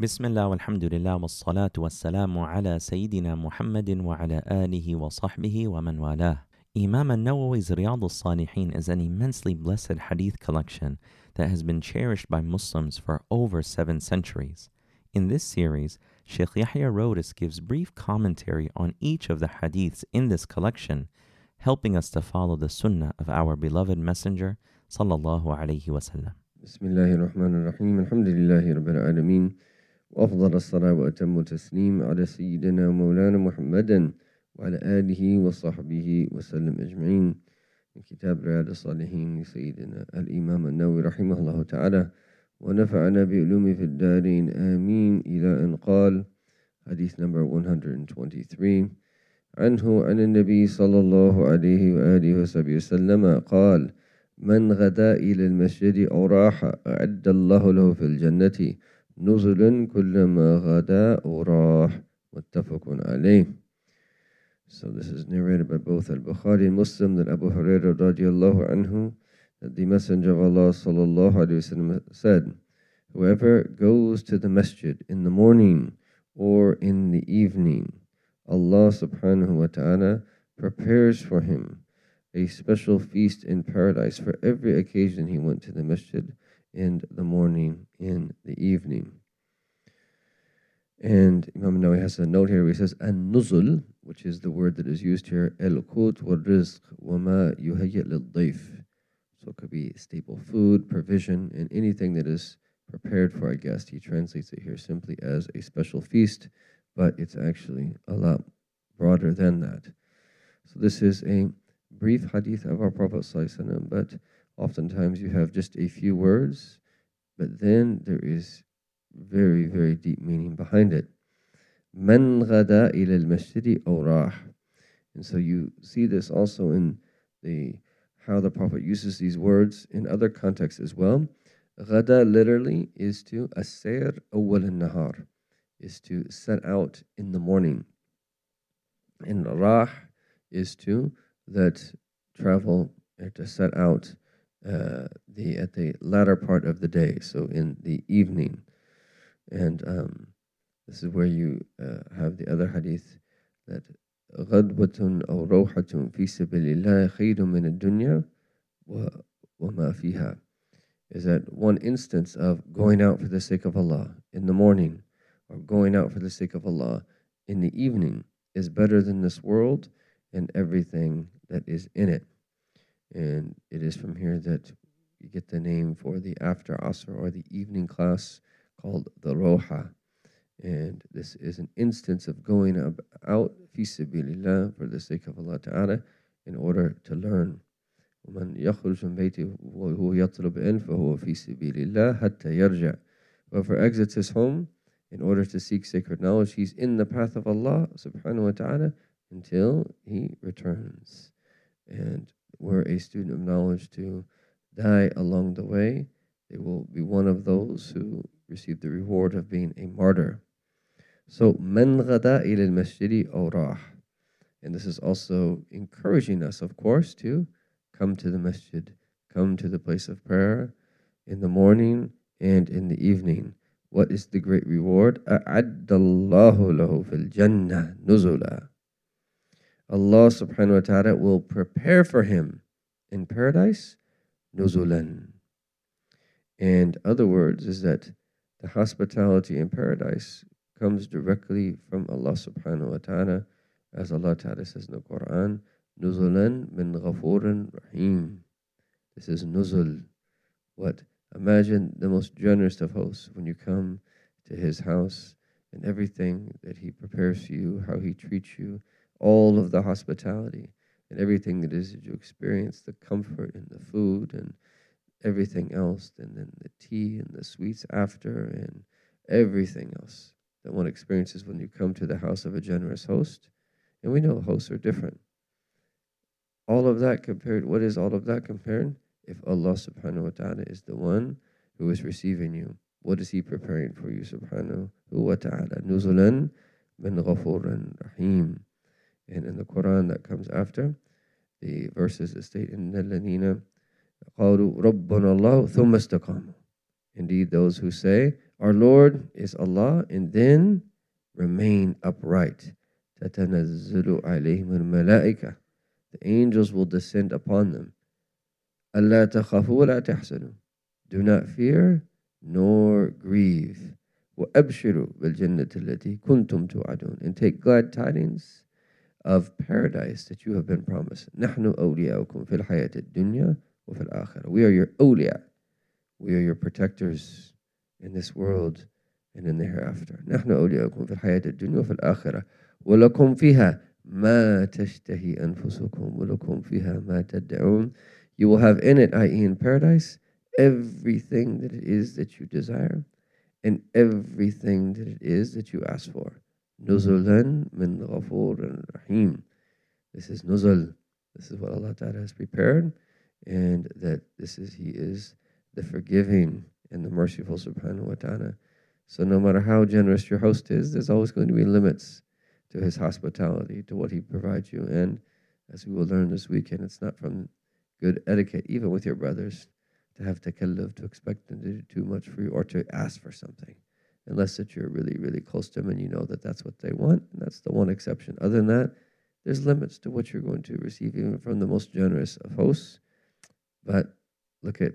بسم الله والحمد لله والصلاة والسلام على سيدنا محمد وعلى آله وصحبه ومن والاه. Imam al-Nawawi's Riyad al-Salihin is an immensely blessed hadith collection that has been cherished by Muslims for over seven centuries. In this series, Sheikh Yahya Rhodus gives brief commentary on each of the hadiths in this collection, helping us to follow the sunnah of our beloved messenger sallallahu alayhi wasallam. بسم الله الرحمن الرحيم الحمد لله رب العالمين وأفضل الصلاة وأتم التسليم على سيدنا مولانا محمد وعلى آله وصحبه وسلم أجمعين. من كتاب رياض الصالحين لسيدنا الإمام النووي رحمه الله تعالى ونفعنا بعلومه في الدارين آمين. إلى أن قال حديث number 123 عنه عن النبي صلى الله عليه وآله وسلم قال من غدا إلى المسجد أو راح أعد الله له في الجنة. نزلا كلما غدا أو راح متفق عليه So this is narrated by both Al-Bukhari and Muslim that Abu Hurairah radiallahu anhu that the Messenger of Allah sallallahu alayhi wasallam said, Whoever goes to the masjid in the morning or in the evening, Allah subhanahu wa ta'ala prepares for him a special feast in paradise for every occasion he went to the masjid in the morning, in the evening. And Imam Nawawi has a note here where he says, An nuzul, which is the word that is used here, el qut wa rizq wa ma lil So it could be staple food, provision, and anything that is prepared for a guest. He translates it here simply as a special feast, but it's actually a lot broader than that. So this is a brief hadith of our Prophet but oftentimes you have just a few words, but then there is very, very deep meaning behind it. Man ghada ila al-masjidi aw And so you see this also in the how the Prophet uses these words in other contexts as well. Ghada literally is to asir awwal nahar is to set out in the morning. And rah is to that travel to set out uh, the at the latter part of the day, so in the evening. And um, this is where you uh, have the other hadith that غدوة أو روحة في سبيل الله خير من الدنيا وما فيها is that one instance of going out for the sake of Allah in the morning or going out for the sake of Allah in the evening is better than this world and everything that is in it. And it is from here that you get the name for the after Asr or the evening class called the Roha. And this is an instance of going out fi sabilillah for the sake of Allah Ta'ala in order to learn. ومن يخرج من بيته وهو يطلب علم فهو في سبيل الله حتى يرجع. Whoever exits his home in order to seek sacred knowledge, he's in the path of Allah subhanahu wa ta'ala until he returns. And were a student of knowledge to die along the way, they will be one of those who receive the reward of being a martyr. So, man ghada ila al-masjidi awrah. And this is also encouraging us, of course, to come to the masjid, come to the place of prayer in the morning and in the evening. What is the great reward? أَعَدَّ اللَّهُ لَهُ فِي الْجَنَّةِ نُزُلًا Allah subhanahu wa ta'ala will prepare for him in paradise nuzulan. And other words is that the hospitality in paradise comes directly from Allah subhanahu wa ta'ala, as Allah ta'ala says in the Quran, Nuzulan min ghafurin rahim. This is nuzul. What? Imagine the most generous of hosts when you come to his house and everything that he prepares for you, how he treats you, all of the hospitality and everything that is that you experience, the comfort and the food and everything else, and then the tea and the sweets after, and everything else that one experiences when you come to the house of a generous host. And we know hosts are different. All of that compared, what is all of that compared? If Allah subhanahu wa ta'ala is the one who is receiving you, what is He preparing for you subhanahu wa ta'ala? Nuzulan min ghafuran rahim And in the Quran that comes after, the verses that state, in the الَّذِينَ قالوا ربنا الله ثم استقاموا Indeed, those who say, Our Lord is Allah, and then remain upright. تتنزل عليهم الملائكة. The angels will descend upon them. ألا تخافوا ولا تحزنوا. Do not fear nor grieve. وأبشروا بالجنة التي كنتم توعدون. And take glad tidings of paradise that you have been promised. نحن أولياؤكم في الحياة الدنيا وفي الآخرة. We are your أولياء. We are your protectors in this world and in the hereafter. نحن أولياؤكم في الحياة الدنيا وفي الآخرة. ولكم فيها ما تشتهي أنفسكم ولكم فيها ما تدعون. You will have in it, i.e. in paradise, everything that it is that you desire and everything that it is that you ask for. Nuzulan min ghafur rahim. This is nuzul. This is what Allah Ta'ala has prepared, and that this is He is the forgiving and the merciful subhanahu wa ta'ala. So no matter how generous your host is, there's always going to be limits to his hospitality, to what he provides you. And as we will learn this weekend, it's not from good etiquette, even with your brothers, to have takalluf, to expect them to do too much for you or to ask for something unless that you're really, really close to them and you know that that's what they want. And that's the one exception. Other than that, there's limits to what you're going to receive, even from the most generous of hosts. But look at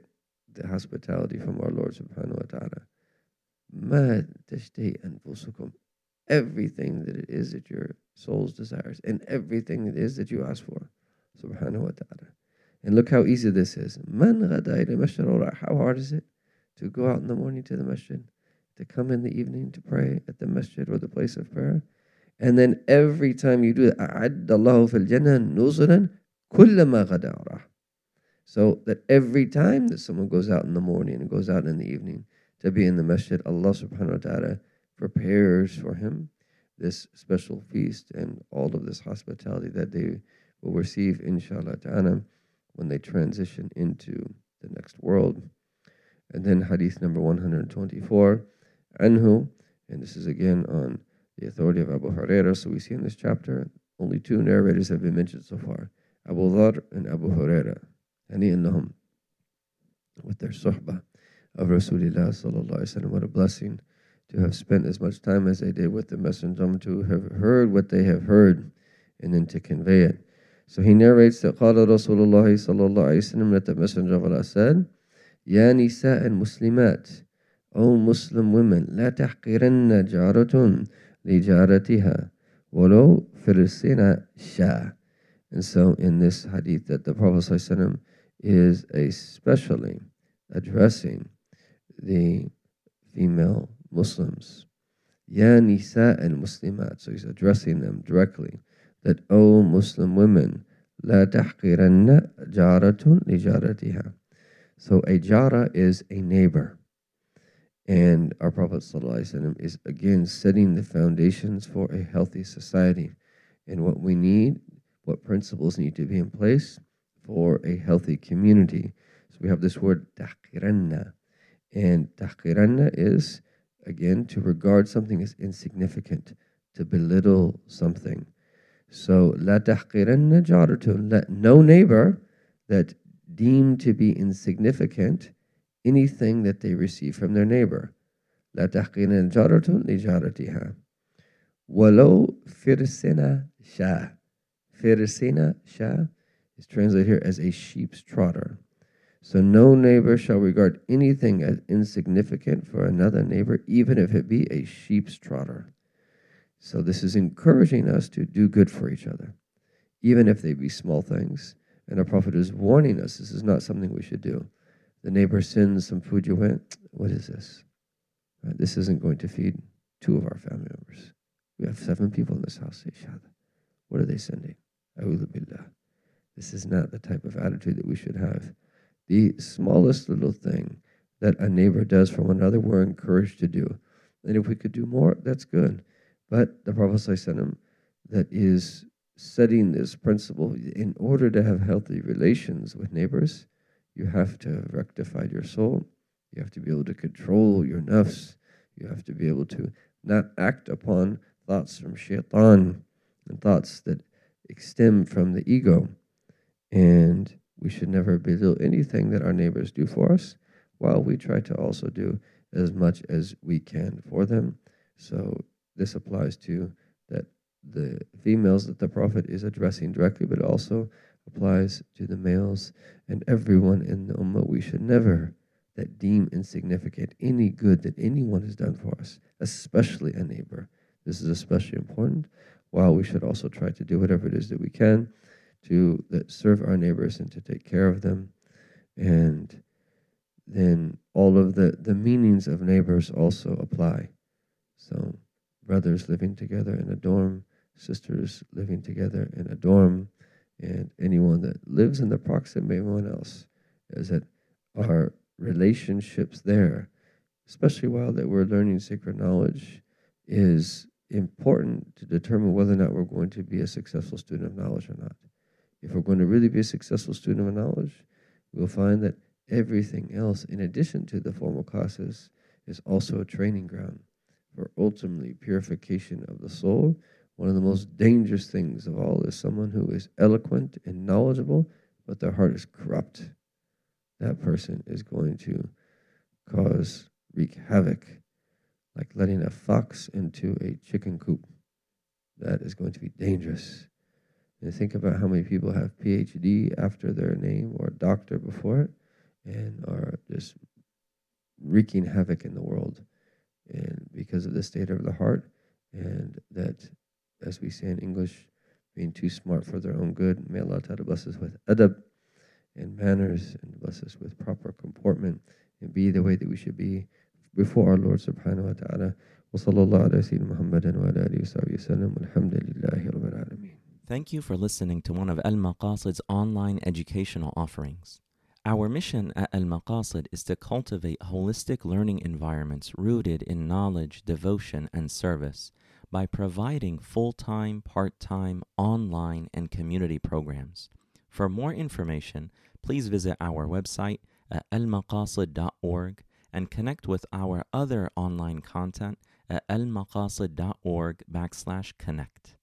the hospitality from our Lord subhanahu wa ta'ala. Ma tashti. Everything that it is that your souls desires and everything it is that you ask for. Subhanahu wa ta'ala. And look how easy this is. Man How hard is it to go out in the morning to the masjid? To come in the evening to pray at the masjid or the place of prayer. And then every time you do that, So that every time that someone goes out in the morning and goes out in the evening to be in the masjid, Allah subhanahu wa ta'ala prepares for him this special feast and all of this hospitality that they will receive, inshallah ta'ala, when they transition into the next world. And then hadith number 124 anhu, and this is again on the authority of Abu Huraira. So we see in this chapter only two narrators have been mentioned so far Abu Dhar and Abu Huraira. and annahum with their suhbah of Rasulullah sallallahu alaihi wasallam. What a blessing to have spent as much time as they did with the Messenger, to have heard what they have heard, and then to convey it. So he narrates that qala Rasulullah sallallahu alaihi wasallam that the Messenger of Allah said, "Ya nisa al Muslimat, O Muslim women, لا تحقرن جارة لجارتها ولو فرسنا شاء. And so in this hadith that the Prophet ﷺ is especially addressing the female Muslims. Ya Nisa and Muslimat. So he's addressing them directly. That, O Muslim women, لا تحقرن جارة لجارتها. So a jara is a neighbor. And our Prophet is again setting the foundations for a healthy society and what we need, what principles need to be in place for a healthy community. So we have this word tahqiranna. And tahqiranna is, again, to regard something as insignificant, to belittle something. So, la tahqiranna jaratun, let no neighbor that deemed to be insignificant anything that they receive from their neighbor. لا تحقين جارة لجارتها ولو فرسنا شاه Firsina Shah is translated here as a sheep's trotter. So no neighbor shall regard anything as insignificant for another neighbor, even if it be a sheep's trotter. So this is encouraging us to do good for each other, even if they be small things. And our Prophet is warning us this is not something we should do. The neighbor sends some food you went, what is this? Right? This isn't going to feed two of our family members. We have seven people in this house. What are they sending? This is not the type of attitude that we should have. The smallest little thing that a neighbor does for one another, we're encouraged to do. And if we could do more, that's good. But the Prophet ﷺ that is setting this principle in order to have healthy relations with neighbors, you have to have rectified your soul. You have to be able to control your nafs. You have to be able to not act upon thoughts from shaitan and thoughts that stem from the ego. And we should never belittle anything that our neighbors do for us, while we try to also do as much as we can for them. So this applies to that the females that the Prophet is addressing directly, but also applies to the males and everyone in the Ummah. We should never that deem insignificant any good that anyone has done for us, especially a neighbor. This is especially important, while we should also try to do whatever it is that we can to that serve our neighbors and to take care of them. And then all of the, the meanings of neighbors also apply. So, brothers living together in a dorm, sisters living together in a dorm, and anyone that lives in the proximity of anyone else, is that our relationships there, especially while that we're learning sacred knowledge, is important to determine whether or not we're going to be a successful student of knowledge or not. If we're going to really be a successful student of knowledge, we'll find that everything else, in addition to the formal classes, is also a training ground for ultimately purification of the soul. One of the most dangerous things of all is someone who is eloquent and knowledgeable, but their heart is corrupt. That person is going to cause, wreak havoc, like letting a fox into a chicken coop. That is going to be dangerous. And think about how many people have PhD after their name or doctor before it and are just wreaking havoc in the world. And because of the state of the heart, and that, as we say in English, being too smart for their own good, may Allah Ta'ala bless us with adab and manners and bless us with proper comportment and be the way that we should be before our Lord subhanahu wa ta'ala. وصلى الله على سيدنا محمد وعلى آله وصحبه وسلم والحمد لله رب العالمين Thank you for listening to one of Al Maqasid's online educational offerings. Our mission at Al Maqasid is to cultivate holistic learning environments rooted in knowledge, devotion, and service by providing full time, part time, online, and community programs. For more information, please visit our website at almaqasid.org and connect with our other online content at almaqasid.org backslash connect.